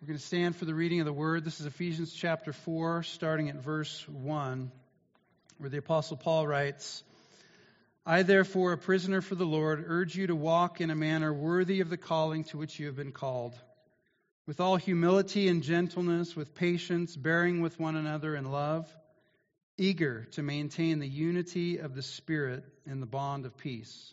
We're going to stand for the reading of the word. This is Ephesians chapter 4, starting at verse 1, where the Apostle Paul writes I, therefore, a prisoner for the Lord, urge you to walk in a manner worthy of the calling to which you have been called, with all humility and gentleness, with patience, bearing with one another in love, eager to maintain the unity of the Spirit in the bond of peace.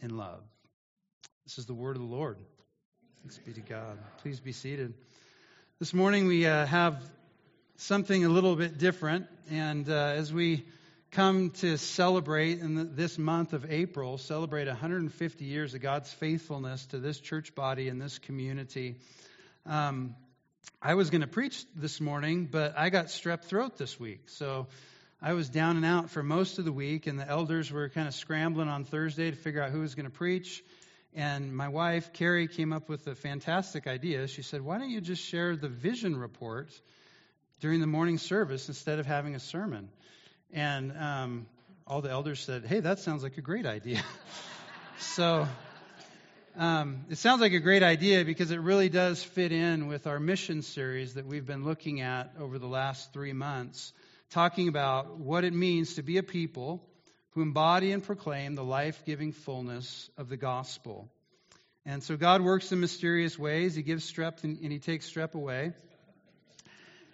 in love. This is the word of the Lord. Thanks be to God. Please be seated. This morning we uh, have something a little bit different, and uh, as we come to celebrate in the, this month of April, celebrate 150 years of God's faithfulness to this church body and this community. Um, I was going to preach this morning, but I got strep throat this week, so I was down and out for most of the week, and the elders were kind of scrambling on Thursday to figure out who was going to preach. And my wife, Carrie, came up with a fantastic idea. She said, Why don't you just share the vision report during the morning service instead of having a sermon? And um, all the elders said, Hey, that sounds like a great idea. so um, it sounds like a great idea because it really does fit in with our mission series that we've been looking at over the last three months talking about what it means to be a people who embody and proclaim the life giving fullness of the gospel. And so God works in mysterious ways. He gives strep and, and He takes strep away.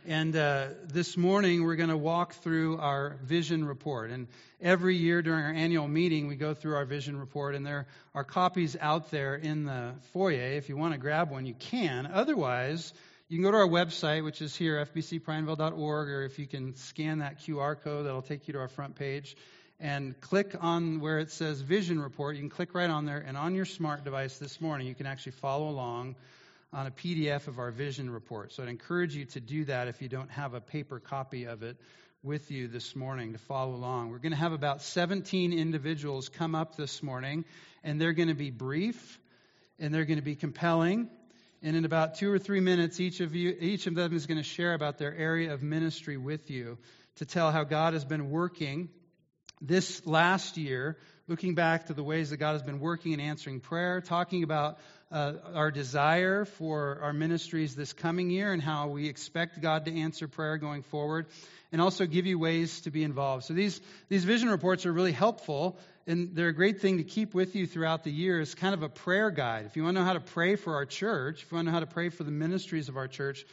And uh, this morning we're going to walk through our vision report. And every year during our annual meeting, we go through our vision report, and there are copies out there in the foyer. If you want to grab one, you can. Otherwise, you can go to our website, which is here, fbcprineville.org, or if you can scan that QR code, that'll take you to our front page. And click on where it says Vision Report. You can click right on there, and on your smart device this morning, you can actually follow along on a PDF of our Vision Report. So I'd encourage you to do that if you don't have a paper copy of it with you this morning to follow along. We're going to have about 17 individuals come up this morning, and they're going to be brief and they're going to be compelling and in about two or three minutes, each of you, each of them is going to share about their area of ministry with you to tell how God has been working this last year, looking back to the ways that God has been working and answering prayer, talking about uh, our desire for our ministries this coming year and how we expect God to answer prayer going forward, and also give you ways to be involved. So these, these vision reports are really helpful and they're a great thing to keep with you throughout the year as kind of a prayer guide. If you want to know how to pray for our church, if you want to know how to pray for the ministries of our church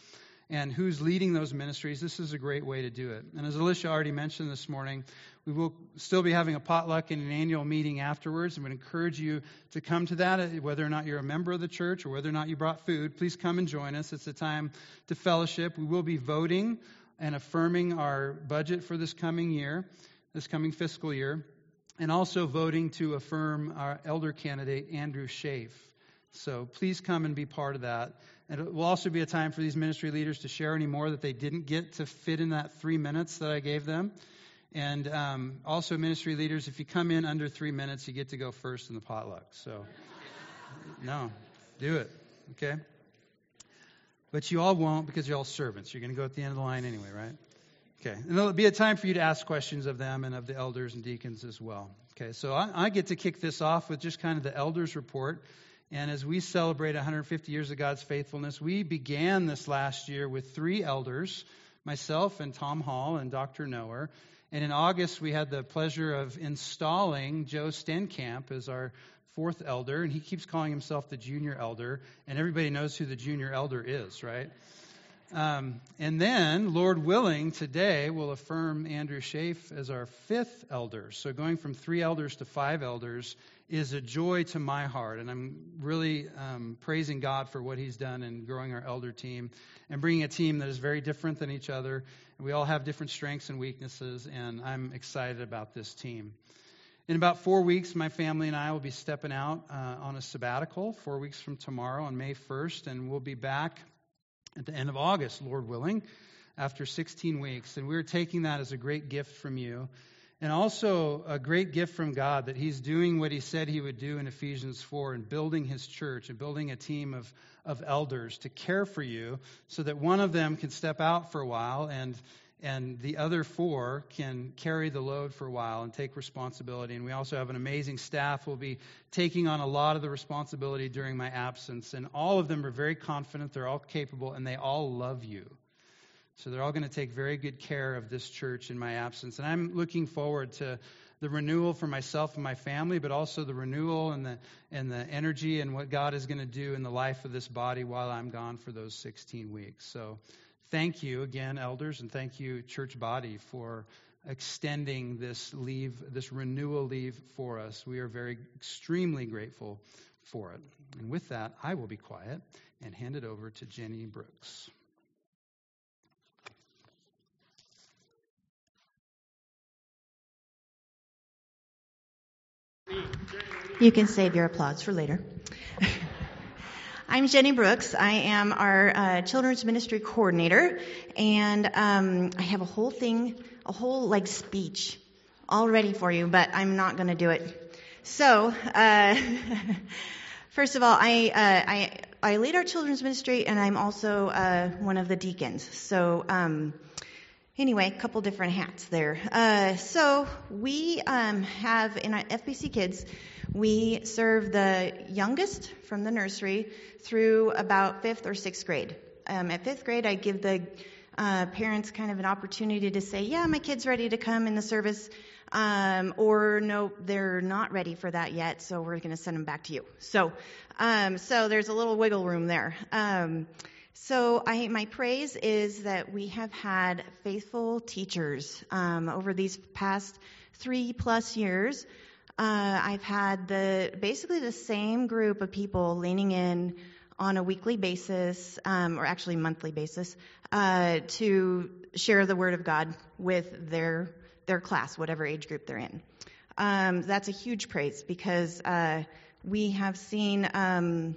and who's leading those ministries, this is a great way to do it. And as Alicia already mentioned this morning, we will still be having a potluck and an annual meeting afterwards. and would encourage you to come to that, uh, whether or not you're a member of the church or whether or not you brought food. Please come and join us. It's a time to fellowship. We will be voting and affirming our budget for this coming year, this coming fiscal year and also voting to affirm our elder candidate, Andrew Schaaf. So please come and be part of that. And it will also be a time for these ministry leaders to share any more that they didn't get to fit in that three minutes that I gave them. And um, also, ministry leaders, if you come in under three minutes, you get to go first in the potluck. So, no, do it. Okay? But you all won't because you're all servants. You're going to go at the end of the line anyway, right? Okay. And there'll be a time for you to ask questions of them and of the elders and deacons as well. Okay. So I, I get to kick this off with just kind of the elders report. And as we celebrate 150 years of God's faithfulness, we began this last year with three elders myself and Tom Hall and Dr. Noer. And in August, we had the pleasure of installing Joe Stenkamp as our fourth elder, and he keeps calling himself the junior elder, and everybody knows who the junior elder is, right? Um, and then, Lord willing, today we'll affirm Andrew Schaaf as our fifth elder. So going from three elders to five elders is a joy to my heart, and I'm really um, praising God for what He's done in growing our elder team and bringing a team that is very different than each other. And We all have different strengths and weaknesses, and I'm excited about this team. In about four weeks, my family and I will be stepping out uh, on a sabbatical, four weeks from tomorrow on May 1st, and we'll be back at the end of August, Lord willing, after 16 weeks. And we're taking that as a great gift from you, and also a great gift from God that He's doing what He said He would do in Ephesians 4 and building His church and building a team of, of elders to care for you so that one of them can step out for a while and and the other four can carry the load for a while and take responsibility. And we also have an amazing staff who will be taking on a lot of the responsibility during my absence. And all of them are very confident, they're all capable, and they all love you. So they're all going to take very good care of this church in my absence. And I'm looking forward to the renewal for myself and my family, but also the renewal and the and the energy and what God is going to do in the life of this body while I'm gone for those 16 weeks. So thank you again, elders, and thank you, church body, for extending this leave, this renewal leave for us. We are very extremely grateful for it. And with that, I will be quiet and hand it over to Jenny Brooks. You can save your applause for later. I'm Jenny Brooks. I am our uh, children's ministry coordinator, and um, I have a whole thing, a whole like speech all ready for you, but I'm not going to do it. So, uh, first of all, I, uh, I I lead our children's ministry, and I'm also uh, one of the deacons. So. Um, anyway, a couple different hats there. Uh, so we um, have in our FBC Kids, we serve the youngest from the nursery through about fifth or sixth grade. Um, at fifth grade, I give the uh, parents kind of an opportunity to say, yeah, my kid's ready to come in the service, um, or no, they're not ready for that yet, so we're going to send them back to you. So, um, so there's a little wiggle room there. So I, my praise is that we have had faithful teachers um, over these past three plus years uh, I've had the basically the same group of people leaning in on a weekly basis, um, or actually monthly basis, uh, to share the Word of God with their their class, whatever age group they're in. Um, that's a huge praise because uh, we have seen, um,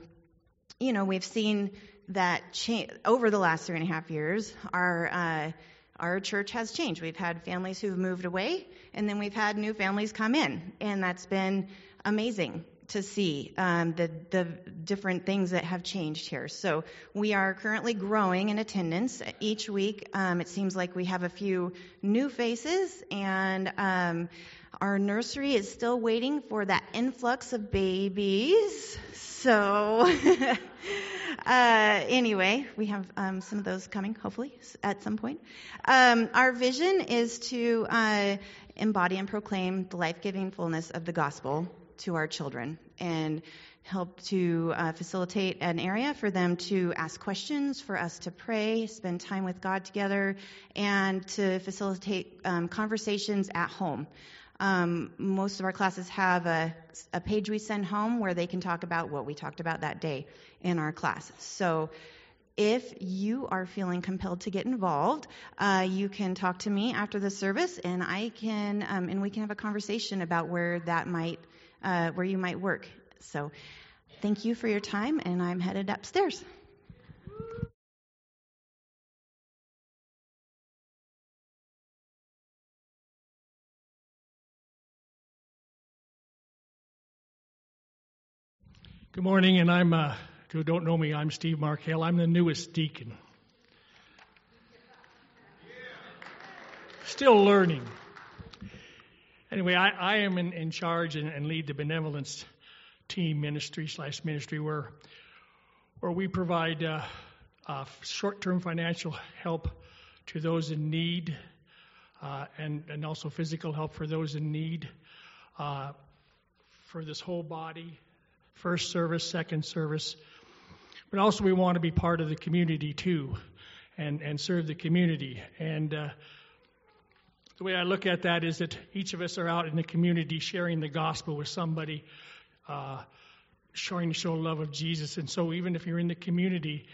you know, we've seen that cha- over the last three and a half years, our uh, our church has changed. We've had families who've moved away, and then we've had new families come in, and that's been amazing to see um, the the different things that have changed here. So we are currently growing in attendance each week. Um, it seems like we have a few new faces, and um, our nursery is still waiting for that influx of babies. So. Uh, anyway, we have um, some of those coming, hopefully, at some point. Um, our vision is to uh, embody and proclaim the life giving fullness of the gospel to our children and help to uh, facilitate an area for them to ask questions, for us to pray, spend time with God together, and to facilitate um, conversations at home. Um, most of our classes have a, a, page we send home where they can talk about what we talked about that day in our class. So if you are feeling compelled to get involved, uh, you can talk to me after the service, and I can um, and we can have a conversation about where that might uh, where you might work. So thank you for your time, and I'm headed upstairs. Good morning, and I'm uh, who don't know me, I'm Steve Markell. I'm the newest deacon. Still learning. Anyway, I, I am in, in charge and, and, lead the benevolence team ministry slash ministry where where we provide uh, uh, short-term financial help to those in need uh, and and also physical help for those in need uh, for this whole body, first service, second service. But also we want to be part of the community too, and and serve the community and uh, the way I look at that is that each of us are out in the community sharing the gospel with somebody, uh, showing show love of Jesus. And so, even if you're in the community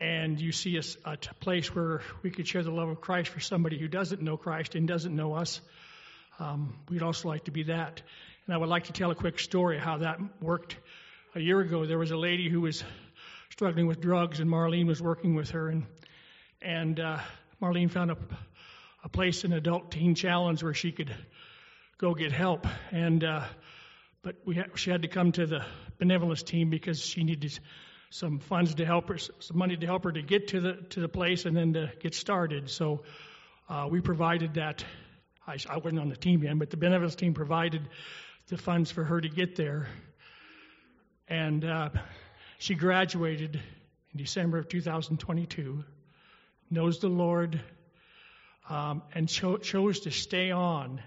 and you see a, a place where we could share the love of Christ for somebody who doesn't know Christ and doesn't know us, um, we'd also like to be that. And I would like to tell a quick story how that worked. A year ago, there was a lady who was struggling with drugs, and Marlene was working with her, and and uh, Marlene found a a place in adult teen challenge where she could go get help. And uh, but we ha- she had to come to the benevolence team because she needed some funds to help her, some money to help her to get to the to the place and then to get started. So uh, we provided that. I, I wasn't on the team yet, but the benevolence team provided the funds for her to get there. And uh, she graduated in December of 2022. Knows the Lord, um, and cho- chose to stay on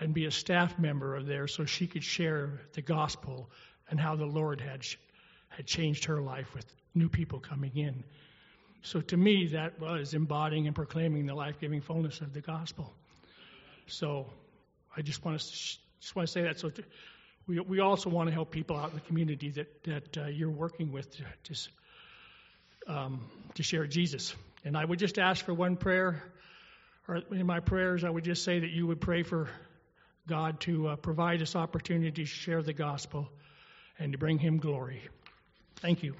and be a staff member of there so she could share the gospel and how the Lord had had changed her life with new people coming in. So to me, that was embodying and proclaiming the life-giving fullness of the gospel. So I just want to just want to say that. So to, we we also want to help people out in the community that that uh, you're working with to just um, to share Jesus. And I would just ask for one prayer, or in my prayers, I would just say that you would pray for God to uh, provide us opportunity to share the gospel and to bring Him glory. Thank you.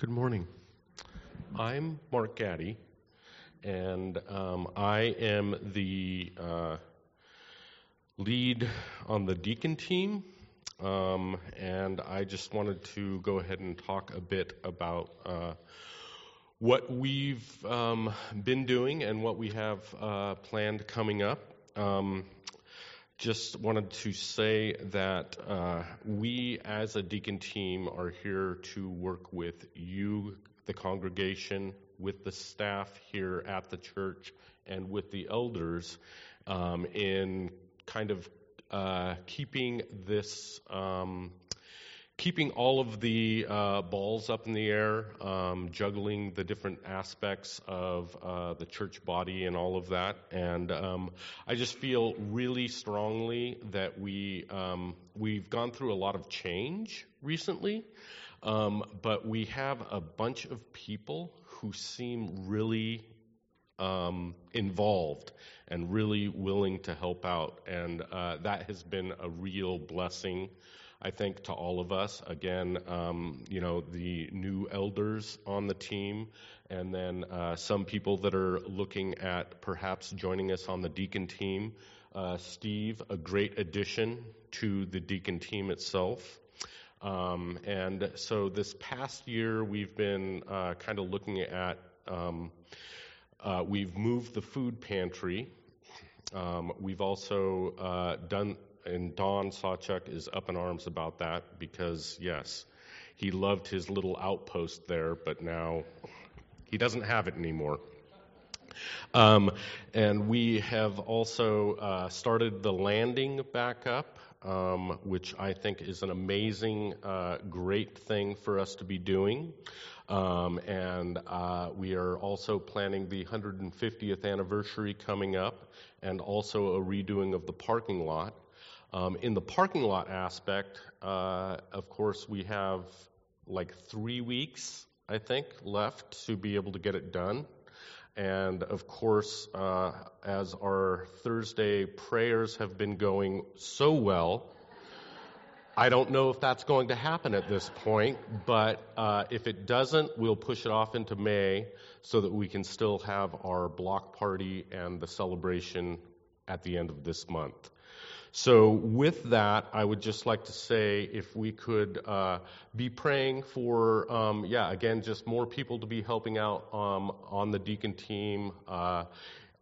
Good morning. I'm Mark Gaddy, and um, I am the uh, lead on the deacon team, um, and I just wanted to go ahead and talk a bit about uh, what we've um, been doing and what we have uh, planned coming up. Just wanted to say that uh, we, as a deacon team, are here to work with you, the congregation, with the staff here at the church, and with the elders um, in kind of uh, keeping this, um, keeping all of the uh, balls up in the air, um, juggling the different aspects of uh, the church body and all of that. And um, I just feel really strongly that we um, we've gone through a lot of change recently. Um, but we have a bunch of people who seem really um, involved and really willing to help out. And uh, that has been a real blessing, I think, to all of us. Again, um, you know, the new elders on the team, and then uh, some people that are looking at perhaps joining us on the deacon team. Uh, Steve, a great addition to the deacon team itself. Um, and so this past year, we've been uh, kind of looking at um, uh, we've moved the food pantry. Um, we've also uh, done, and Don Sawchuk is up in arms about that because, yes, he loved his little outpost there, but now he doesn't have it anymore. Um, and we have also uh, started the landing back up, um, which I think is an amazing, uh, great thing for us to be doing. Um, and uh, we are also planning the 150th anniversary coming up and also a redoing of the parking lot. Um, in the parking lot aspect, uh, of course, we have like three weeks, I think, left to be able to get it done. And of course, uh, as our Thursday prayers have been going so well, I don't know if that's going to happen at this point, but uh, if it doesn't, we'll push it off into May so that we can still have our block party and the celebration at the end of this month. So, with that, I would just like to say if we could uh, be praying for, um, yeah, again, just more people to be helping out um, on the deacon team, uh,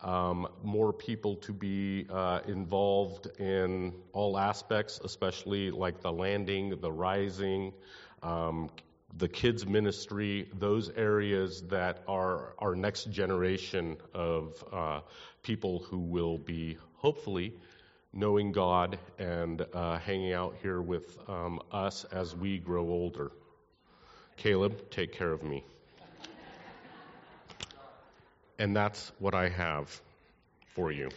um, more people to be uh, involved in all aspects, especially like the landing, the rising, um, the kids ministry, those areas that are our next generation of uh, people who will be hopefully knowing God and uh, hanging out here with um, us as we grow older. Caleb, take care of me. And that's what I have for you.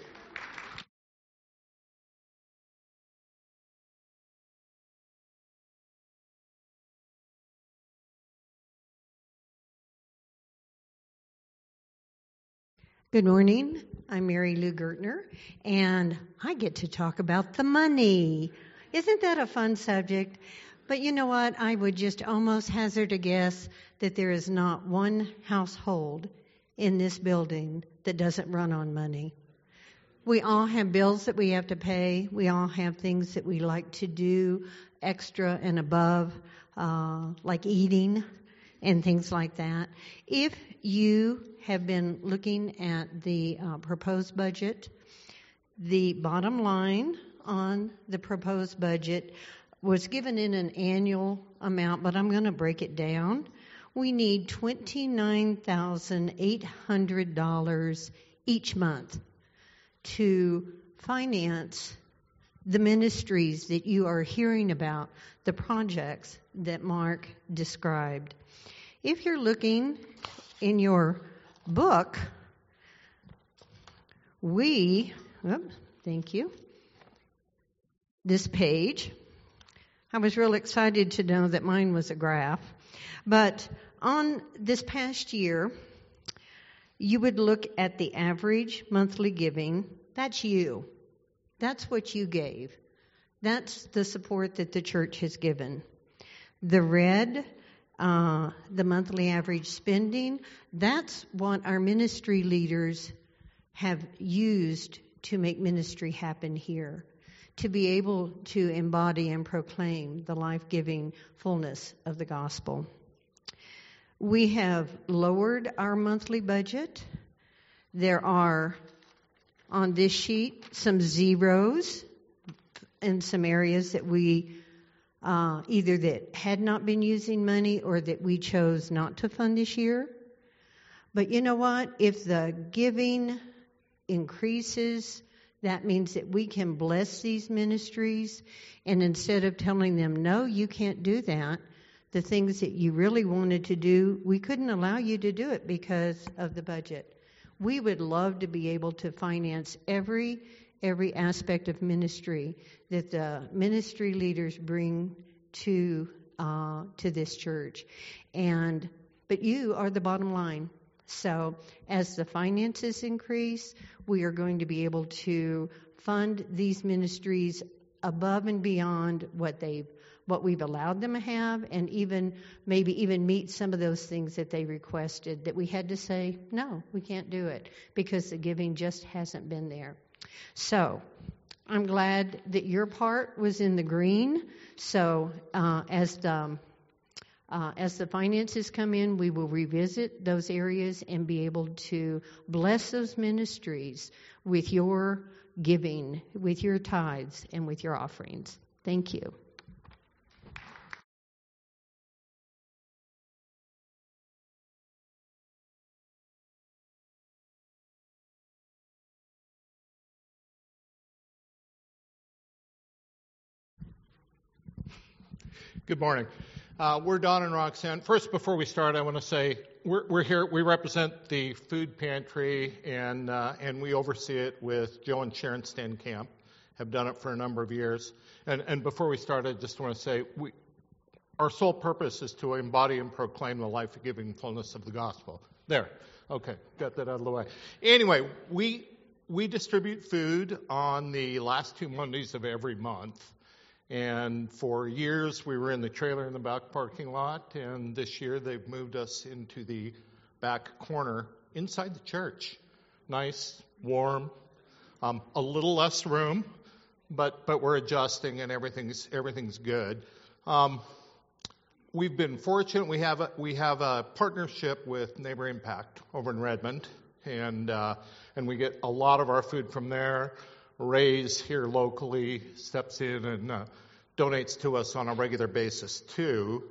Good morning. I'm Mary Lou Gertner, and I get to talk about the money. Isn't that a fun subject? But you know what? I would just almost hazard a guess that there is not one household in this building that doesn't run on money. We all have bills that we have to pay. We all have things that we like to do extra and above, uh, like eating and things like that. If you have been looking at the uh, proposed budget, the bottom line on the proposed budget was given in an annual amount, but I'm going to break it down. We need $29,800 each month to finance the ministries that you are hearing about, the projects that Mark described. If you're looking in your book, we, oops, thank you, this page, I was real excited to know that mine was a graph, but on this past year, you would look at the average monthly giving. That's you. That's what you gave. That's the support that the church has given. The red uh, the monthly average spending. That's what our ministry leaders have used to make ministry happen here, to be able to embody and proclaim the life giving fullness of the gospel. We have lowered our monthly budget. There are on this sheet some zeros in some areas that we uh, either that had not been using money or that we chose not to fund this year. But you know what? If the giving increases, that means that we can bless these ministries. And instead of telling them, no, you can't do that, the things that you really wanted to do, we couldn't allow you to do it because of the budget. We would love to be able to finance every every aspect of ministry that the ministry leaders bring to uh, to this church, and but you are the bottom line. So as the finances increase, we are going to be able to fund these ministries above and beyond what they've what we've allowed them to have and even maybe even meet some of those things that they requested that we had to say no we can't do it because the giving just hasn't been there so I'm glad that your part was in the green. So uh, as the uh, as the finances come in, we will revisit those areas and be able to bless those ministries with your giving, with your tithes, and with your offerings. Thank you. Good morning. Uh, we're Don and Roxanne. First, before we start, I want to say we're, we're here. We represent the food pantry, and uh, and we oversee it with Joe and Sharon Stenkamp. Have done it for a number of years. And and before we start, I just want to say we. Our sole purpose is to embody and proclaim the life-giving fullness of the gospel. There, okay, got that out of the way. Anyway, we we distribute food on the last two Mondays of every month. And for years, we were in the trailer in the back parking lot, and this year they've moved us into the back corner inside the church. Nice, warm, um, a little less room, but but we're adjusting and everything's everything's good. Um, we've been fortunate. We have a, we have a partnership with Neighbor Impact over in Redmond, and uh, and we get a lot of our food from there. Ray's here locally steps in and uh, donates to us on a regular basis too.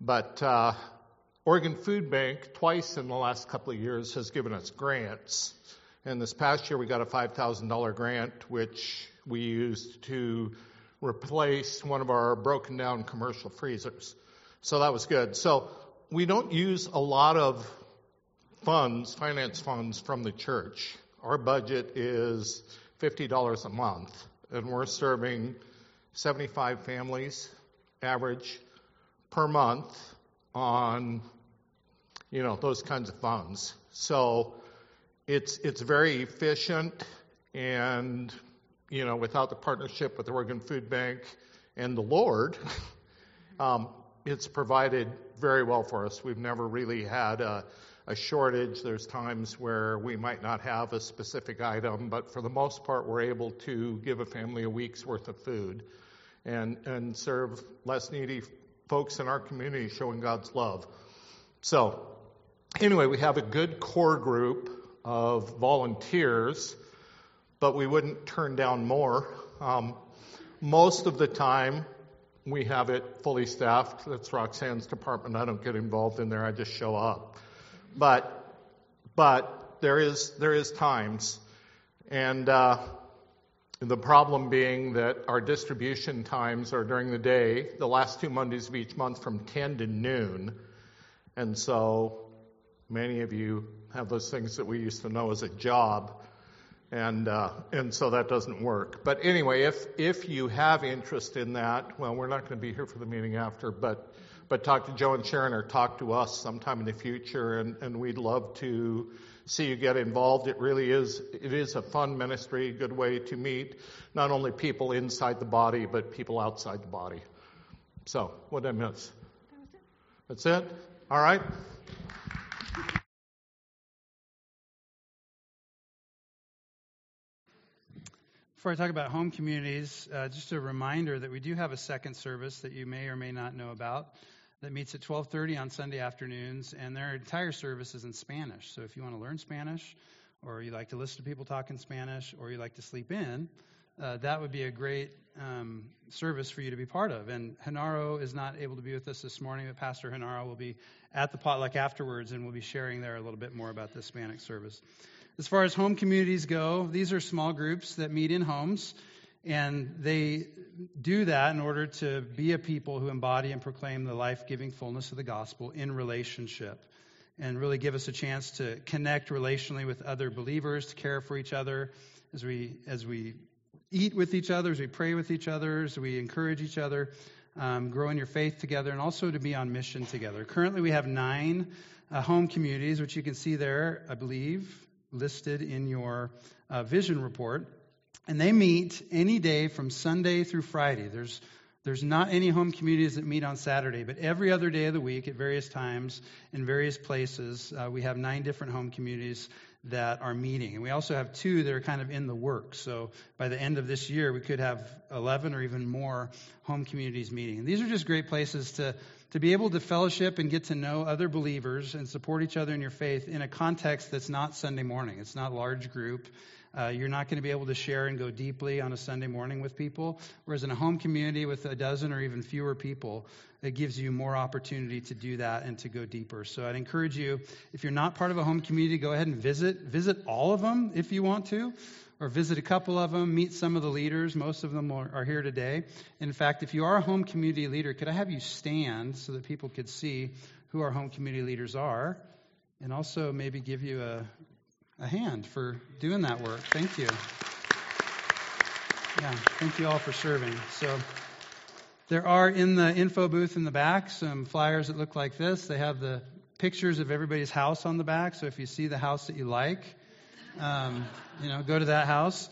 But uh, Oregon Food Bank twice in the last couple of years has given us grants. And this past year we got a $5,000 grant, which we used to replace one of our broken down commercial freezers. So that was good. So we don't use a lot of funds, finance funds from the church. Our budget is $50 a month, and we're serving 75 families average per month on you know those kinds of funds. So it's it's very efficient and you know without the partnership with the Oregon Food Bank and the Lord, um, it's provided very well for us. We've never really had a a shortage. There's times where we might not have a specific item, but for the most part, we're able to give a family a week's worth of food and, and serve less needy folks in our community showing God's love. So, anyway, we have a good core group of volunteers, but we wouldn't turn down more. Um, most of the time, we have it fully staffed. That's Roxanne's department. I don't get involved in there. I just show up. But, but there is, there is times. And, uh, the problem being that our distribution times are during the day, the last two Mondays of each month from 10 to noon. And so many of you have those things that we used to know as a job. And, uh, and so that doesn't work. But anyway, if, if you have interest in that, well, we're not going to be here for the meeting after, but but talk to Joe and Sharon or talk to us sometime in the future, and, and we'd love to see you get involved. It really is it is a fun ministry, a good way to meet not only people inside the body but people outside the body. So, what did I miss? That's it. All right. Before I talk about home communities, uh, just a reminder that we do have a second service that you may or may not know about that meets at 12:30 on Sunday afternoons, and their entire service is in Spanish. So if you want to learn Spanish, or you like to listen to people talk in Spanish, or you like to sleep in, uh, that would be a great um, service for you to be part of. And Hanaro is not able to be with us this morning, but Pastor Hanaro will be at the potluck afterwards, and we'll be sharing there a little bit more about the Hispanic service. As far as home communities go, these are small groups that meet in homes. And they do that in order to be a people who embody and proclaim the life giving fullness of the gospel in relationship and really give us a chance to connect relationally with other believers, to care for each other as we, as we eat with each other, as we pray with each other, as we encourage each other, um, grow in your faith together, and also to be on mission together. Currently, we have nine uh, home communities, which you can see there, I believe, listed in your uh, vision report. And they meet any day from Sunday through Friday. There's there's not any home communities that meet on Saturday, but every other day of the week at various times in various places, uh, we have nine different home communities that are meeting. And we also have two that are kind of in the works. So by the end of this year, we could have 11 or even more home communities meeting. And these are just great places to, to be able to fellowship and get to know other believers and support each other in your faith in a context that's not Sunday morning. It's not large group. Uh, you're not going to be able to share and go deeply on a Sunday morning with people. Whereas in a home community with a dozen or even fewer people, it gives you more opportunity to do that and to go deeper. So I'd encourage you, if you're not part of a home community, go ahead and visit. Visit all of them if you want to, or visit a couple of them, meet some of the leaders. Most of them are, are here today. In fact, if you are a home community leader, could I have you stand so that people could see who our home community leaders are? And also maybe give you a a hand for doing that work. Thank you. Yeah, thank you all for serving. So, there are in the info booth in the back some flyers that look like this. They have the pictures of everybody's house on the back. So, if you see the house that you like, um, you know, go to that house.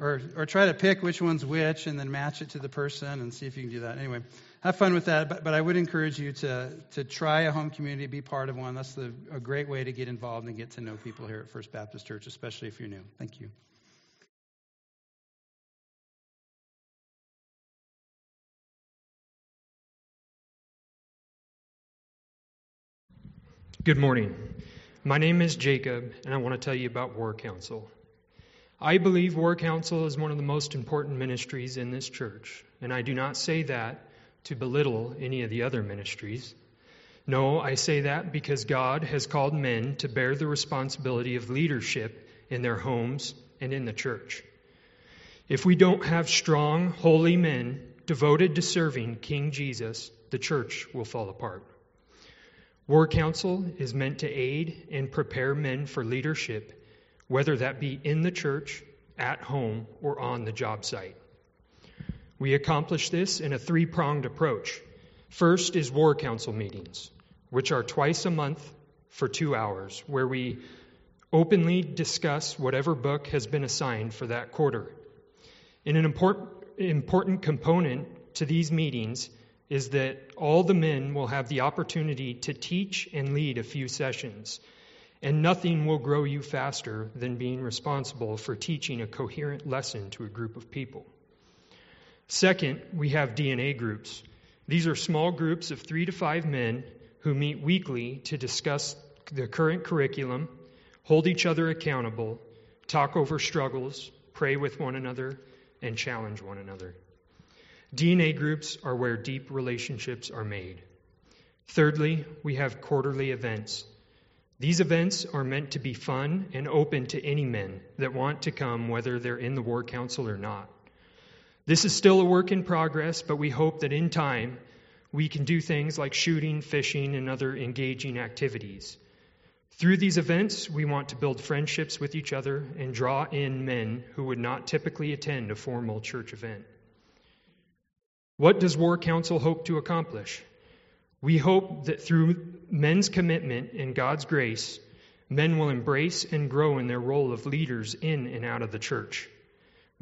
or or try to pick which one's which and then match it to the person and see if you can do that. Anyway, have fun with that. But, but I would encourage you to to try a home community, be part of one. That's the, a great way to get involved and get to know people here at First Baptist Church, especially if you're new. Thank you. Good morning. My name is Jacob, and I want to tell you about War Council. I believe War Council is one of the most important ministries in this church, and I do not say that to belittle any of the other ministries. No, I say that because God has called men to bear the responsibility of leadership in their homes and in the church. If we don't have strong, holy men devoted to serving King Jesus, the church will fall apart. War Council is meant to aid and prepare men for leadership, whether that be in the church, at home, or on the job site. We accomplish this in a three pronged approach. First is War Council meetings, which are twice a month for two hours, where we openly discuss whatever book has been assigned for that quarter. And an important, important component to these meetings is that all the men will have the opportunity to teach and lead a few sessions. And nothing will grow you faster than being responsible for teaching a coherent lesson to a group of people. Second, we have DNA groups. These are small groups of three to five men who meet weekly to discuss the current curriculum, hold each other accountable, talk over struggles, pray with one another, and challenge one another. DNA groups are where deep relationships are made. Thirdly, we have quarterly events. These events are meant to be fun and open to any men that want to come, whether they're in the War Council or not. This is still a work in progress, but we hope that in time we can do things like shooting, fishing, and other engaging activities. Through these events, we want to build friendships with each other and draw in men who would not typically attend a formal church event. What does War Council hope to accomplish? We hope that through men's commitment and God's grace, men will embrace and grow in their role of leaders in and out of the church.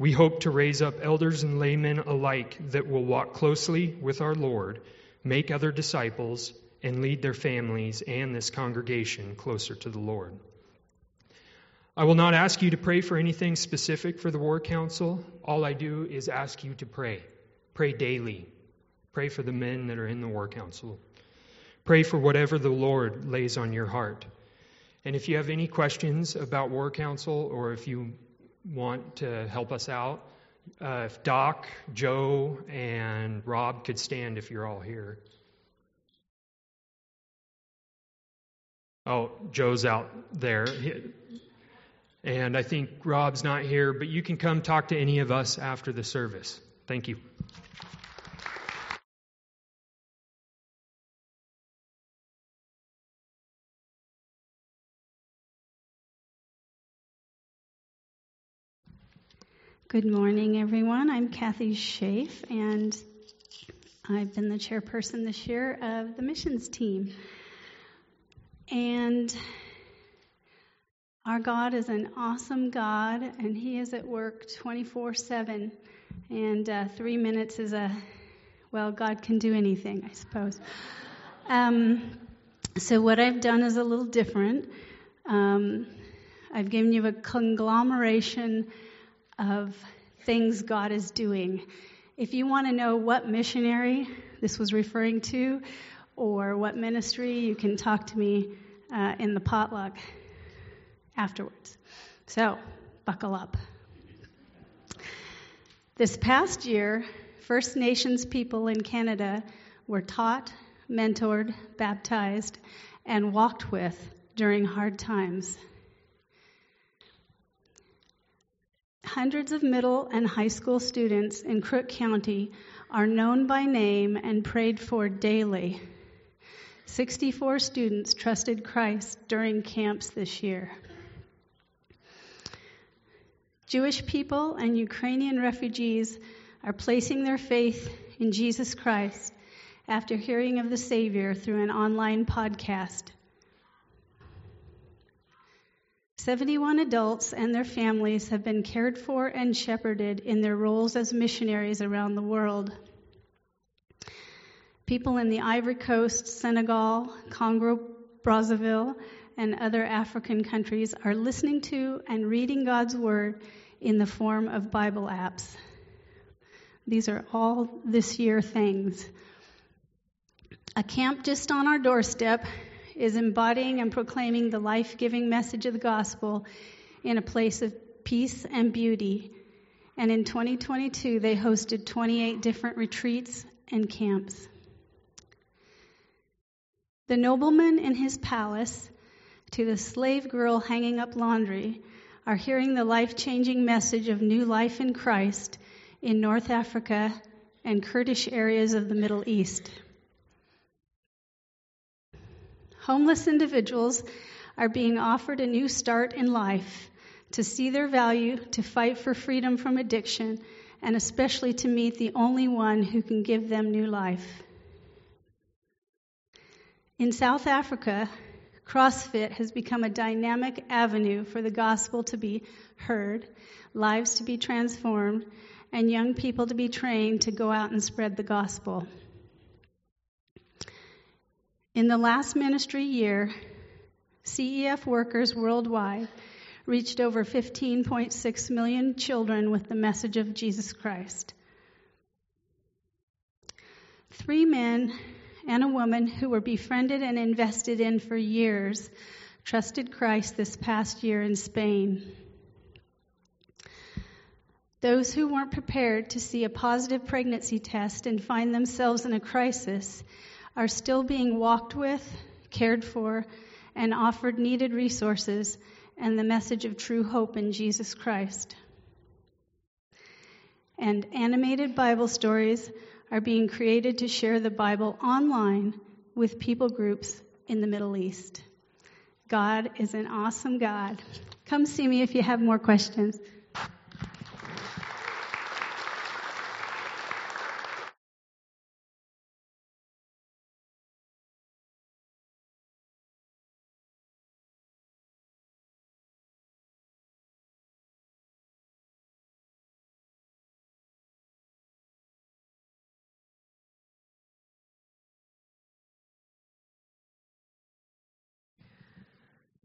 We hope to raise up elders and laymen alike that will walk closely with our Lord, make other disciples, and lead their families and this congregation closer to the Lord. I will not ask you to pray for anything specific for the War Council. All I do is ask you to pray. Pray daily. Pray for the men that are in the War Council. Pray for whatever the Lord lays on your heart. And if you have any questions about War Council or if you want to help us out, uh, if Doc, Joe, and Rob could stand if you're all here. Oh, Joe's out there. And I think Rob's not here, but you can come talk to any of us after the service. Thank you. Good morning, everyone. I'm Kathy Schaaf, and I've been the chairperson this year of the missions team. And our God is an awesome God, and He is at work 24 7. And uh, three minutes is a, well, God can do anything, I suppose. Um, so, what I've done is a little different. Um, I've given you a conglomeration of things God is doing. If you want to know what missionary this was referring to or what ministry, you can talk to me uh, in the potluck afterwards. So, buckle up. This past year, First Nations people in Canada were taught, mentored, baptized, and walked with during hard times. Hundreds of middle and high school students in Crook County are known by name and prayed for daily. 64 students trusted Christ during camps this year. Jewish people and Ukrainian refugees are placing their faith in Jesus Christ after hearing of the Savior through an online podcast. 71 adults and their families have been cared for and shepherded in their roles as missionaries around the world. People in the Ivory Coast, Senegal, Congo, Brazzaville, and other African countries are listening to and reading God's Word in the form of Bible apps. These are all this year things. A camp just on our doorstep is embodying and proclaiming the life giving message of the gospel in a place of peace and beauty. And in 2022, they hosted 28 different retreats and camps. The nobleman in his palace to the slave girl hanging up laundry are hearing the life changing message of new life in Christ in North Africa and Kurdish areas of the Middle East. Homeless individuals are being offered a new start in life to see their value, to fight for freedom from addiction, and especially to meet the only one who can give them new life. In South Africa, CrossFit has become a dynamic avenue for the gospel to be heard, lives to be transformed, and young people to be trained to go out and spread the gospel. In the last ministry year, CEF workers worldwide reached over 15.6 million children with the message of Jesus Christ. Three men and a woman who were befriended and invested in for years trusted Christ this past year in Spain. Those who weren't prepared to see a positive pregnancy test and find themselves in a crisis are still being walked with, cared for, and offered needed resources and the message of true hope in Jesus Christ. And animated Bible stories are being created to share the Bible online with people groups in the Middle East. God is an awesome God. Come see me if you have more questions.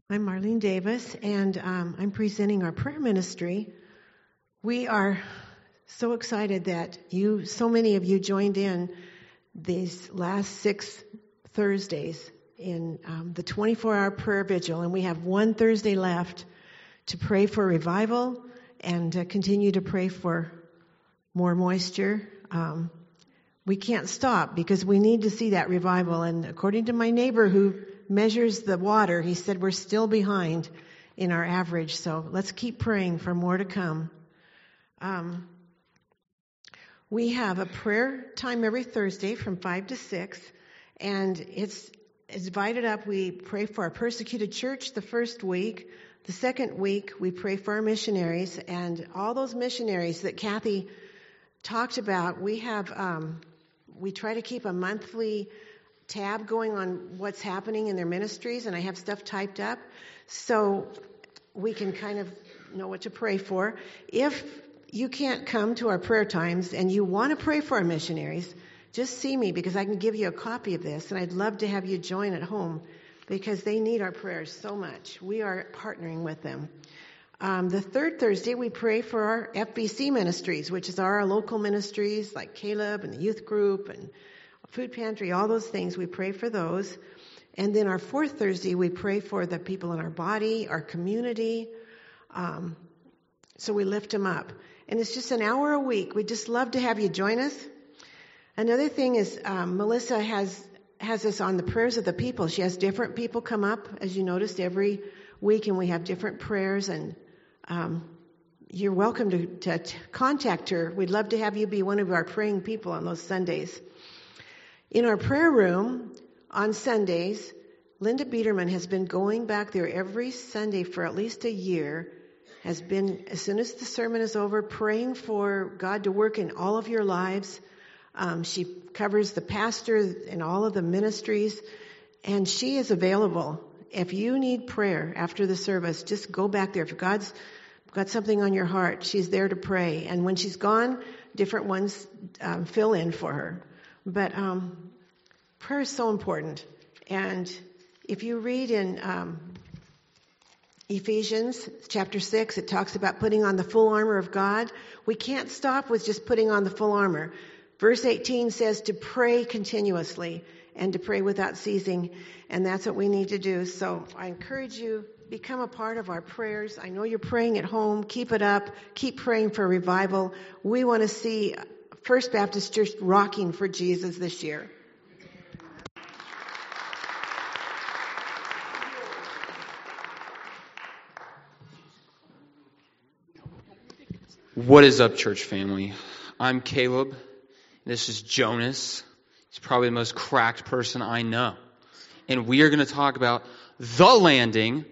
I'm Marlene Davis, and um, I'm presenting our prayer ministry. We are so excited that you, so many of you, joined in these last six Thursdays in um, the 24-hour prayer vigil, and we have one Thursday left to pray for revival and uh, continue to pray for more moisture. Um, we can't stop because we need to see that revival. And according to my neighbor who measures the water, he said we're still behind in our average. So let's keep praying for more to come. Um, we have a prayer time every Thursday from 5 to 6, and it's, it's divided up. We pray for our persecuted church the first week. The second week, we pray for our missionaries, and all those missionaries that Kathy talked about, we have, um, we try to keep a monthly tab going on what's happening in their ministries, and I have stuff typed up so we can kind of know what to pray for. If you can't come to our prayer times and you want to pray for our missionaries, just see me because I can give you a copy of this, and I'd love to have you join at home because they need our prayers so much. We are partnering with them. Um, the third Thursday, we pray for our FBC ministries, which is our local ministries like Caleb and the youth group and food pantry, all those things. We pray for those. And then our fourth Thursday, we pray for the people in our body, our community. Um, so we lift them up. And it's just an hour a week. We'd just love to have you join us. Another thing is, um, Melissa has has us on the prayers of the people. She has different people come up, as you noticed, every week, and we have different prayers. And um, you're welcome to, to contact her. We'd love to have you be one of our praying people on those Sundays. In our prayer room on Sundays, Linda Biederman has been going back there every Sunday for at least a year, has been, as soon as the sermon is over, praying for God to work in all of your lives. Um, she covers the pastor and all of the ministries, and she is available If you need prayer after the service, just go back there. If God's got something on your heart, she's there to pray. And when she's gone, different ones um, fill in for her. But um, prayer is so important. And if you read in um, Ephesians chapter 6, it talks about putting on the full armor of God. We can't stop with just putting on the full armor. Verse 18 says to pray continuously and to pray without ceasing, and that's what we need to do. So I encourage you, become a part of our prayers. I know you're praying at home. Keep it up. Keep praying for revival. We want to see First Baptist Church rocking for Jesus this year. What is up, church family? I'm Caleb. This is Jonas. He's probably the most cracked person I know. And we are going to talk about The Landing.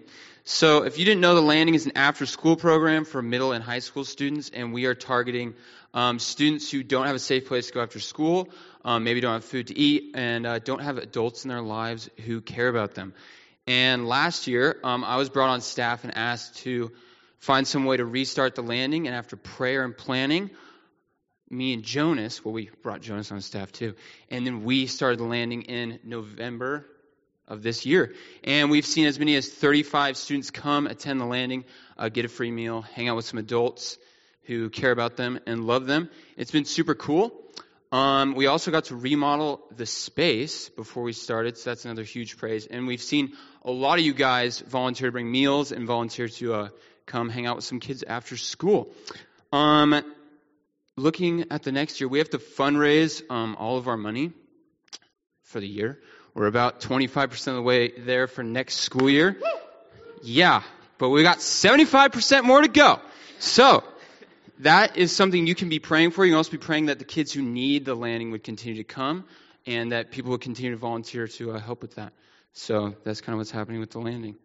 So, if you didn't know, The Landing is an after school program for middle and high school students, and we are targeting um, students who don't have a safe place to go after school, um, maybe don't have food to eat, and uh, don't have adults in their lives who care about them. And last year, um, I was brought on staff and asked to find some way to restart the landing. And after prayer and planning, me and Jonas, well, we brought Jonas on staff too, and then we started the landing in November of this year. And we've seen as many as 35 students come, attend the landing, uh, get a free meal, hang out with some adults who care about them and love them. It's been super cool. Um, we also got to remodel the space before we started, so that's another huge praise. And we've seen a lot of you guys volunteer to bring meals and volunteer to uh, come hang out with some kids after school. Um, looking at the next year, we have to fundraise um, all of our money for the year. We're about 25% of the way there for next school year. Yeah, but we got 75% more to go. So, that is something you can be praying for. You can also be praying that the kids who need the landing would continue to come and that people would continue to volunteer to uh, help with that. So, that's kind of what's happening with the landing.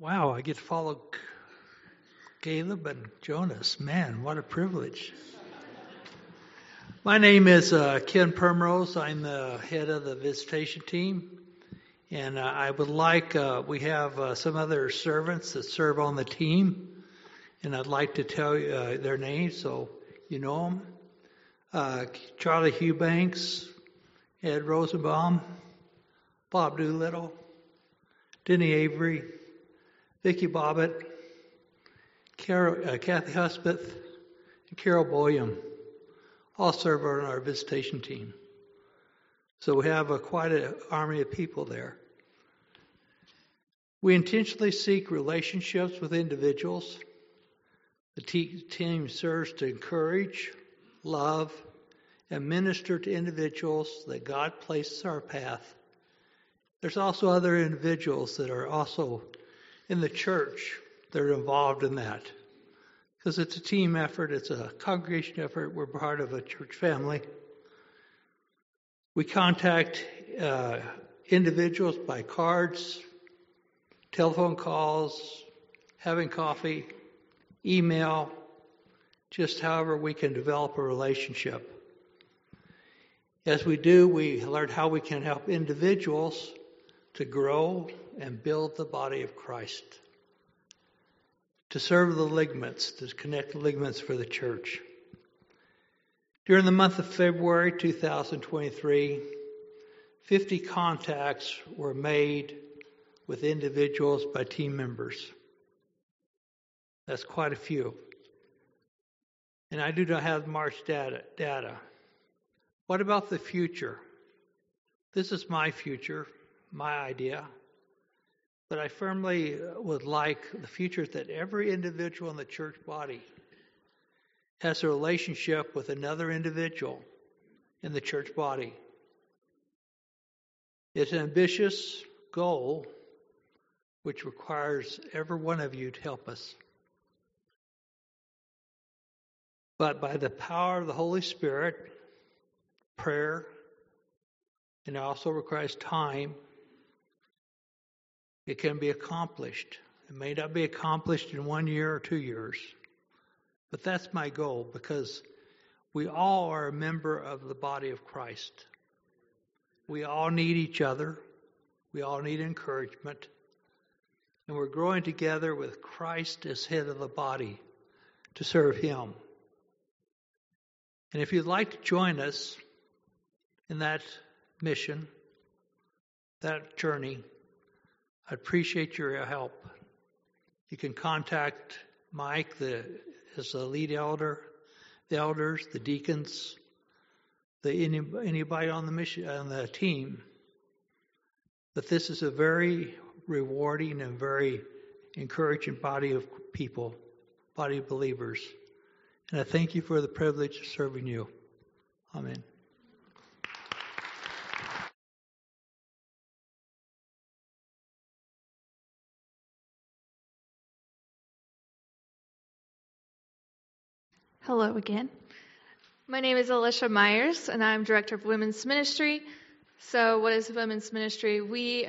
Wow, I get to follow Caleb and Jonas. Man, what a privilege. My name is uh, Ken Permrose. I'm the head of the visitation team. And uh, I would like, uh, we have uh, some other servants that serve on the team. And I'd like to tell you uh, their names so you know them. Uh, Charlie Hughbanks, Ed Rosenbaum, Bob Doolittle, Denny Avery, Vicki Bobbitt, Carol, uh, Kathy Huspeth, and Carol Boyum all serve on our visitation team. So we have a, quite an army of people there. We intentionally seek relationships with individuals. The team serves to encourage, love, and minister to individuals that God places our path. There's also other individuals that are also in the church that are involved in that. Because it's a team effort, it's a congregation effort, we're part of a church family. We contact uh, individuals by cards, telephone calls, having coffee, email, just however we can develop a relationship. As we do, we learn how we can help individuals to grow and build the body of Christ, to serve the ligaments, to connect the ligaments for the church. During the month of February 2023, 50 contacts were made with individuals by team members. That's quite a few. And I do not have March data. data. What about the future? This is my future, my idea. But I firmly uh, would like the future that every individual in the church body has a relationship with another individual in the church body. It's an ambitious goal. which requires every one of you to help us. But by the power of the Holy Spirit, prayer, and it also requires time, it can be accomplished. It may not be accomplished in one year or two years, but that's my goal because we all are a member of the body of Christ. We all need each other. We all need encouragement. And we're growing together with Christ as head of the body to serve Him. And if you'd like to join us in that mission, that journey, I appreciate your help. You can contact Mike the, as the lead elder, the elders, the deacons, the any, anybody on the mission on the team. But this is a very rewarding and very encouraging body of people, body of believers. And I thank you for the privilege of serving you. Amen. Hello again. My name is Alicia Myers, and I'm Director of Women's Ministry. So, what is Women's Ministry? We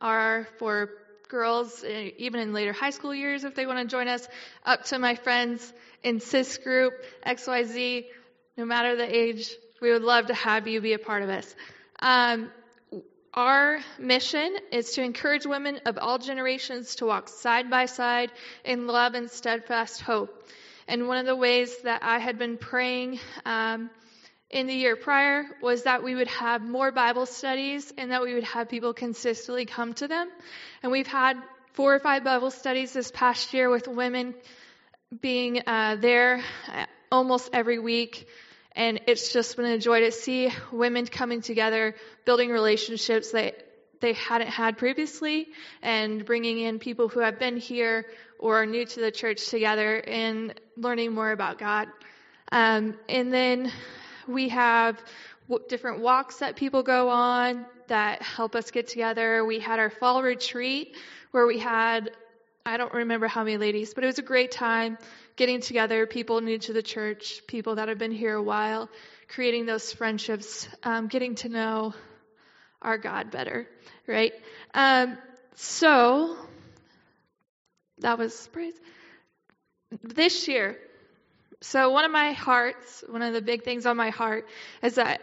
are for girls, eh, even in later high school years, if they want to join us, up to my friends in CIS group, XYZ, no matter the age, we would love to have you be a part of us. Um, our mission is to encourage women of all generations to walk side by side in love and steadfast hope. And one of the ways that I had been praying um, in the year prior was that we would have more Bible studies and that we would have people consistently come to them. And we've had four or five Bible studies this past year with women being uh, there uh, almost every week. And it's just been a joy to see women coming together, building relationships that they hadn't had previously, and bringing in people who have been here or are new to the church together and learning more about God. Um, and then we have w- different walks that people go on that help us get together. We had our fall retreat where we had, I don't remember how many ladies, but it was a great time getting together, people new to the church, people that have been here a while, creating those friendships, um, getting to know our God better, right? Um, so that was praise. This year, so one of my hearts, one of the big things on my heart is that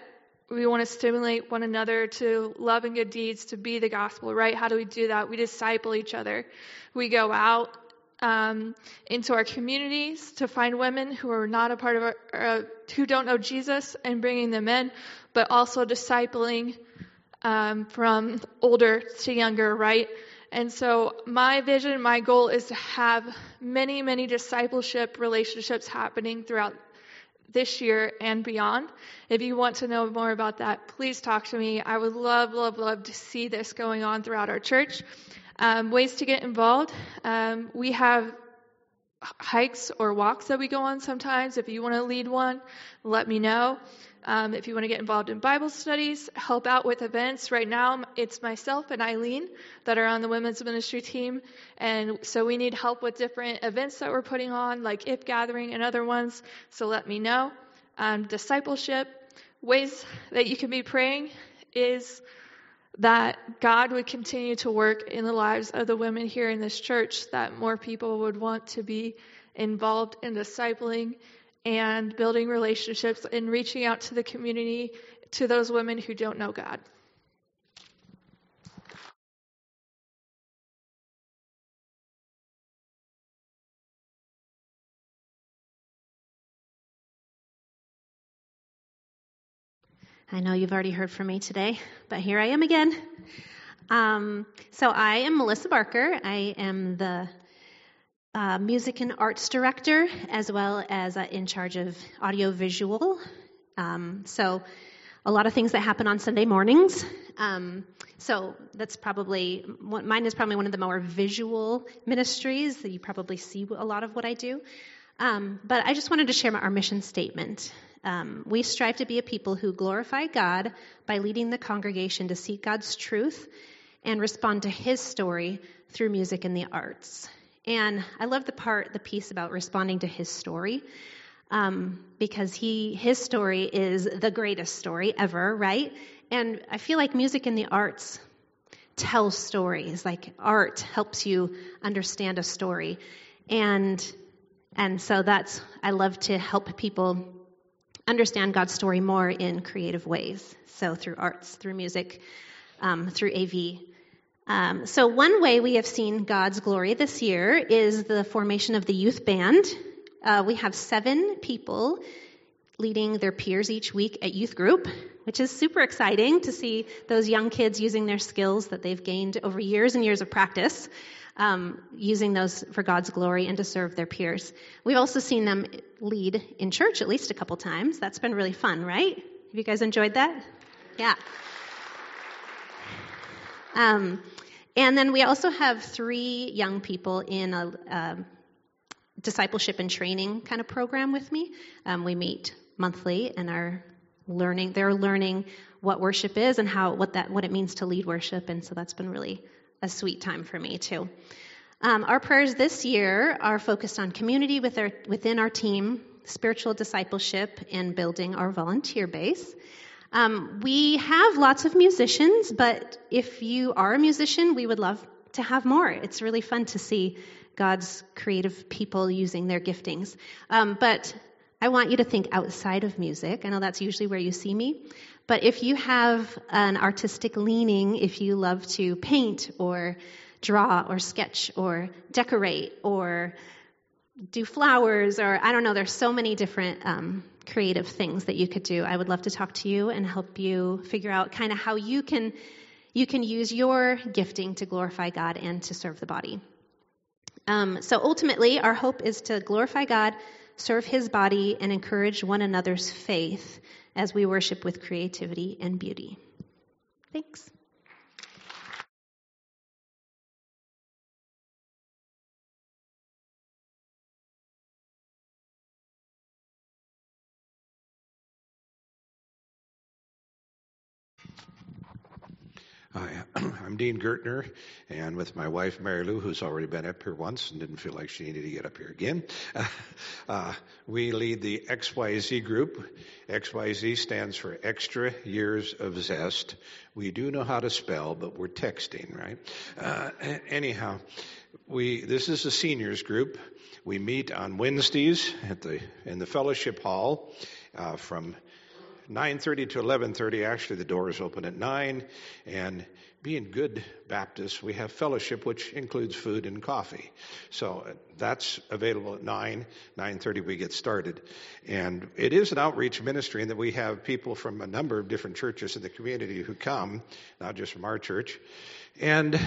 we want to stimulate one another to love and good deeds, to be the gospel, right? How do we do that? We disciple each other. We go out um, into our communities to find women who are not a part of our, uh, who don't know Jesus and bringing them in, but also discipling um, from older to younger, right? And so my vision, my goal is to have many, many discipleship relationships happening throughout this year and beyond. If you want to know more about that, please talk to me. I would love, love, love to see this going on throughout our church. Um, ways to get involved. Um, we have hikes or walks that we go on sometimes. If you want to lead one, let me know. Um, if you want to get involved in Bible studies, help out with events. Right now, it's myself and Eileen that are on the women's ministry team. And so we need help with different events that we're putting on, like If Gathering and other ones. So let me know. Um, discipleship, ways that you can be praying is that God would continue to work in the lives of the women here in this church, that more people would want to be involved in discipling and building relationships and reaching out to the community, to those women who don't know God. I know you've already heard from me today, but here I am again. Um, so I am Melissa Barker. I am the uh, music and arts director, as well as uh, in charge of audio visual. Um, so, a lot of things that happen on Sunday mornings. Um, so that's probably what mine is probably one of the more visual ministries that you probably see a lot of what I do. Um, but I just wanted to share our mission statement. Um, we strive to be a people who glorify God by leading the congregation to seek God's truth and respond to his story through music and the arts. And I love the part, the piece about responding to his story, um, because he his story is the greatest story ever, right? And I feel like music and the arts tell stories. Like art helps you understand a story, and and so that's I love to help people understand God's story more in creative ways. So through arts, through music, um, through AV. Um, so, one way we have seen God's glory this year is the formation of the youth band. Uh, we have seven people leading their peers each week at youth group, which is super exciting to see those young kids using their skills that they've gained over years and years of practice, um, using those for God's glory and to serve their peers. We've also seen them lead in church at least a couple times. That's been really fun, right? Have you guys enjoyed that? Yeah. Um, and then we also have three young people in a, a discipleship and training kind of program with me. Um, we meet monthly and are learning. They're learning what worship is and how what that what it means to lead worship, and so that's been really a sweet time for me too. Um, our prayers this year are focused on community with our, within our team, spiritual discipleship, and building our volunteer base. Um, we have lots of musicians, but if you are a musician, we would love to have more. It's really fun to see God's creative people using their giftings. Um, but I want you to think outside of music. I know that's usually where you see me. But if you have an artistic leaning, if you love to paint or draw or sketch or decorate or do flowers or I don't know, there's so many different um, creative things that you could do. I would love to talk to you and help you figure out kind of how you can you can use your gifting to glorify God and to serve the body. Um, so ultimately, our hope is to glorify God, serve His body, and encourage one another's faith as we worship with creativity and beauty. Thanks. I'm Dean Gertner, and with my wife Mary Lou, who's already been up here once and didn't feel like she needed to get up here again, uh, we lead the XYZ group. XYZ stands for Extra Years of Zest. We do know how to spell, but we're texting, right? Uh, anyhow, we this is a seniors group. We meet on Wednesdays at the in the fellowship hall uh, from 9:30 to 11:30. Actually, the doors open at 9. And being good Baptists, we have fellowship, which includes food and coffee. So uh, that's available at 9. 9:30 we get started. And it is an outreach ministry in that we have people from a number of different churches in the community who come, not just from our church. And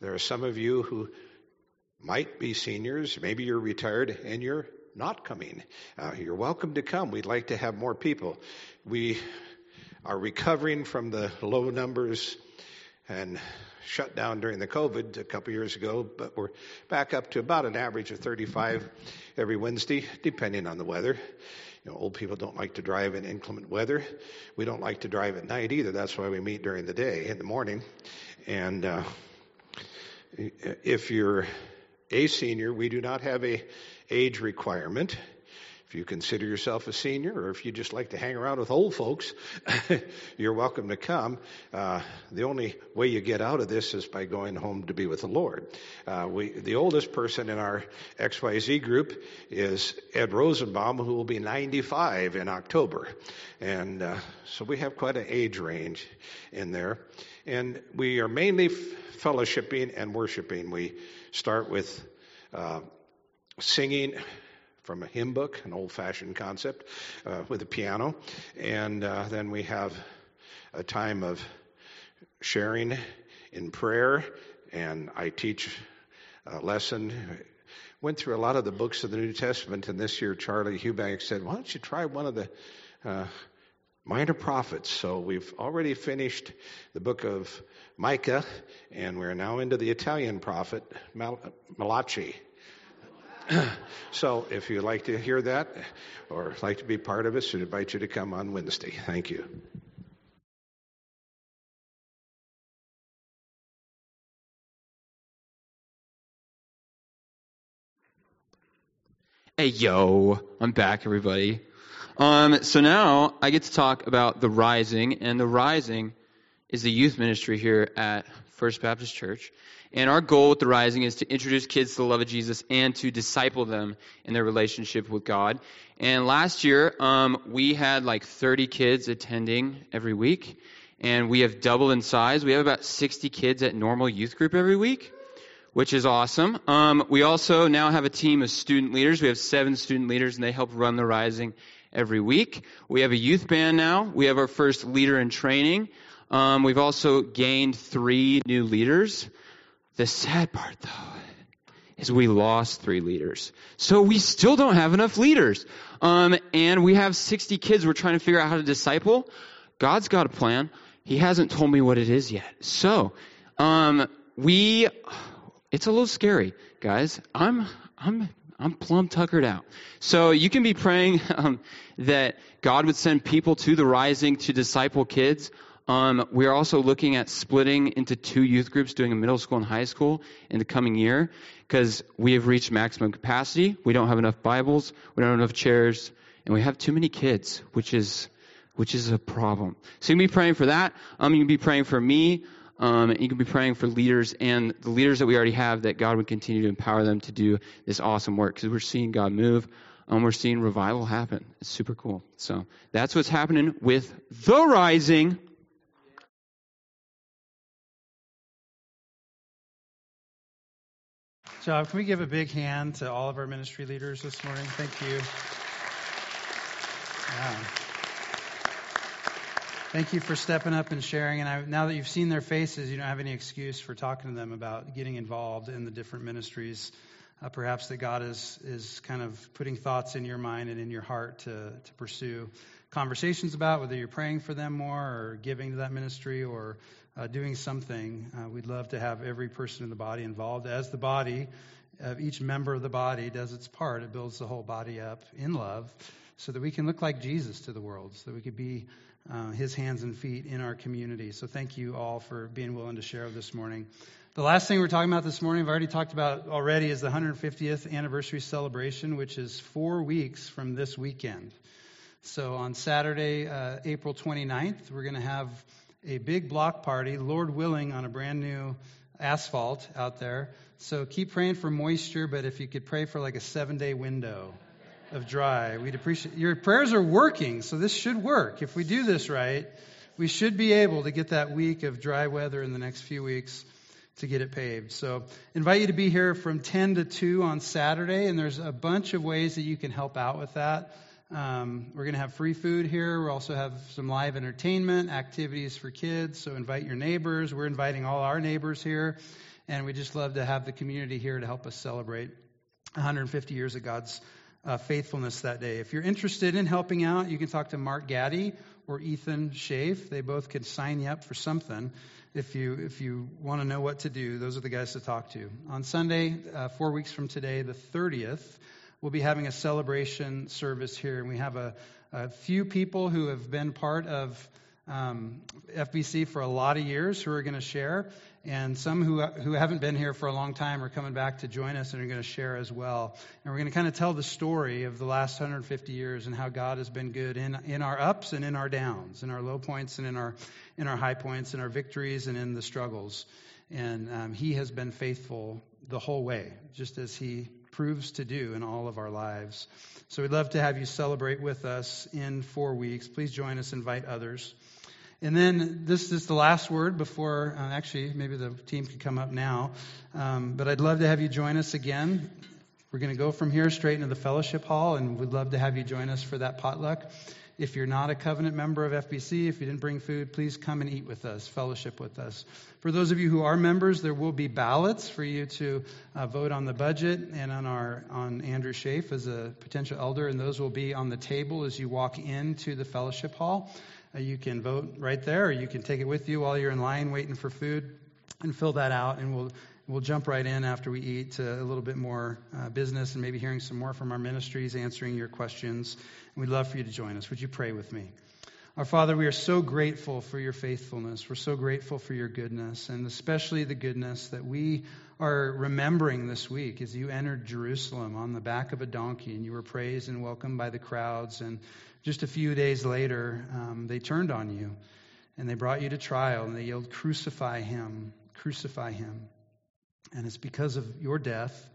there are some of you who might be seniors, maybe you're retired, and you're not coming. Uh, you're welcome to come. We'd like to have more people. We are recovering from the low numbers and shut down during the COVID a couple years ago, but we're back up to about an average of 35 every Wednesday, depending on the weather. You know, old people don't like to drive in inclement weather. We don't like to drive at night either. That's why we meet during the day, in the morning. And uh, if you're a senior, we do not have a age requirement. If you consider yourself a senior, or if you just like to hang around with old folks, you're welcome to come. Uh, the only way you get out of this is by going home to be with the Lord. Uh, we, the oldest person in our XYZ group is Ed Rosenbaum, who will be 95 in October. And uh, so we have quite an age range in there. And we are mainly fellowshipping and worshiping. We start with uh, singing from a hymn book, an old fashioned concept, uh, with a piano. And uh, then we have a time of sharing in prayer, and I teach a lesson. Went through a lot of the books of the New Testament, and this year Charlie Hubank said, Why don't you try one of the uh, minor prophets? So we've already finished the book of Micah, and we're now into the Italian prophet, Mal- Malachi. so if you'd like to hear that or like to be part of us, we invite you to come on Wednesday. Thank you. Hey, yo, I'm back, everybody. Um, so now I get to talk about the Rising, and the Rising is the youth ministry here at First Baptist Church. And our goal with the Rising is to introduce kids to the love of Jesus and to disciple them in their relationship with God. And last year, um, we had like 30 kids attending every week, and we have doubled in size. We have about 60 kids at normal youth group every week which is awesome. Um, we also now have a team of student leaders. We have seven student leaders, and they help run the Rising every week. We have a youth band now. We have our first leader in training. Um, we've also gained three new leaders. The sad part, though, is we lost three leaders. So we still don't have enough leaders. Um, and we have 60 kids we're trying to figure out how to disciple. God's got a plan. He hasn't told me what it is yet. So, um, we, it's a little scary, guys. I'm, I'm, I'm plumb tuckered out. So you can be praying um, that God would send people to the rising to disciple kids. Um, we are also looking at splitting into two youth groups, doing a middle school and high school in the coming year, because we have reached maximum capacity. We don't have enough Bibles, we don't have enough chairs, and we have too many kids, which is which is a problem. So you can be praying for that. Um, you can be praying for me. Um, you can be praying for leaders and the leaders that we already have that God would continue to empower them to do this awesome work because we're seeing God move. and um, we're seeing revival happen. It's super cool. So that's what's happening with the rising. Job, can we give a big hand to all of our ministry leaders this morning? Thank you. Yeah. Thank you for stepping up and sharing. And I, now that you've seen their faces, you don't have any excuse for talking to them about getting involved in the different ministries. Uh, perhaps that God is is kind of putting thoughts in your mind and in your heart to to pursue conversations about whether you're praying for them more or giving to that ministry or uh, doing something. Uh, we'd love to have every person in the body involved. As the body, uh, each member of the body does its part. It builds the whole body up in love, so that we can look like Jesus to the world, so that we could be uh, his hands and feet in our community. So thank you all for being willing to share this morning. The last thing we're talking about this morning, I've already talked about already, is the 150th anniversary celebration, which is four weeks from this weekend. So on Saturday, uh, April 29th, we're going to have a big block party, Lord willing, on a brand new asphalt out there. So keep praying for moisture, but if you could pray for like a seven day window of dry. We'd appreciate your prayers are working, so this should work. If we do this right, we should be able to get that week of dry weather in the next few weeks to get it paved. So, invite you to be here from 10 to 2 on Saturday, and there's a bunch of ways that you can help out with that. Um, we're going to have free food here. we also have some live entertainment, activities for kids. So, invite your neighbors. We're inviting all our neighbors here, and we just love to have the community here to help us celebrate 150 years of God's uh, faithfulness that day. If you're interested in helping out, you can talk to Mark Gaddy or Ethan Schaaf. They both could sign you up for something. If you if you want to know what to do, those are the guys to talk to. On Sunday, uh, four weeks from today, the 30th, we'll be having a celebration service here, and we have a, a few people who have been part of um, FBC for a lot of years who are going to share, and some who who haven't been here for a long time are coming back to join us and are going to share as well. And we're going to kind of tell the story of the last 150 years and how God has been good in in our ups and in our downs, in our low points and in our in our high points, in our victories and in the struggles. And um, He has been faithful the whole way, just as He proves to do in all of our lives. So we'd love to have you celebrate with us in four weeks. Please join us, invite others. And then this is the last word before, uh, actually, maybe the team can come up now. Um, but I'd love to have you join us again. We're going to go from here straight into the fellowship hall, and we'd love to have you join us for that potluck. If you're not a covenant member of FBC, if you didn't bring food, please come and eat with us, fellowship with us. For those of you who are members, there will be ballots for you to uh, vote on the budget and on our on Andrew Schaaf as a potential elder, and those will be on the table as you walk into the fellowship hall. Uh, you can vote right there, or you can take it with you while you're in line waiting for food and fill that out, and we'll we'll jump right in after we eat to a little bit more uh, business and maybe hearing some more from our ministries, answering your questions. And we'd love for you to join us. Would you pray with me? Our Father, we are so grateful for your faithfulness. We're so grateful for your goodness, and especially the goodness that we are remembering this week as you entered Jerusalem on the back of a donkey and you were praised and welcomed by the crowds. And just a few days later, um, they turned on you and they brought you to trial and they yelled, Crucify him, crucify him. And it's because of your death,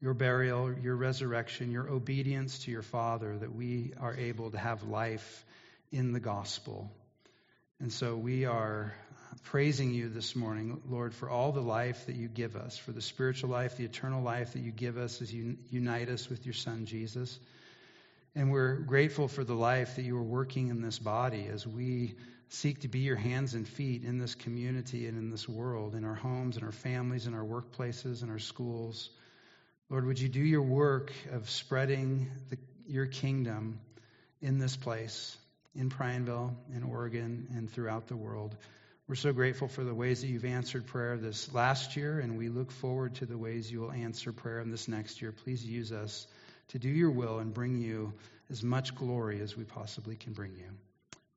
your burial, your resurrection, your obedience to your Father that we are able to have life in the gospel. And so we are praising you this morning, Lord, for all the life that you give us, for the spiritual life, the eternal life that you give us as you unite us with your Son, Jesus. And we're grateful for the life that you are working in this body as we seek to be your hands and feet in this community and in this world, in our homes, in our families, in our workplaces, in our schools. Lord, would you do your work of spreading the, your kingdom in this place, in Prineville, in Oregon, and throughout the world? We're so grateful for the ways that you've answered prayer this last year, and we look forward to the ways you will answer prayer in this next year. Please use us to do your will and bring you as much glory as we possibly can bring you.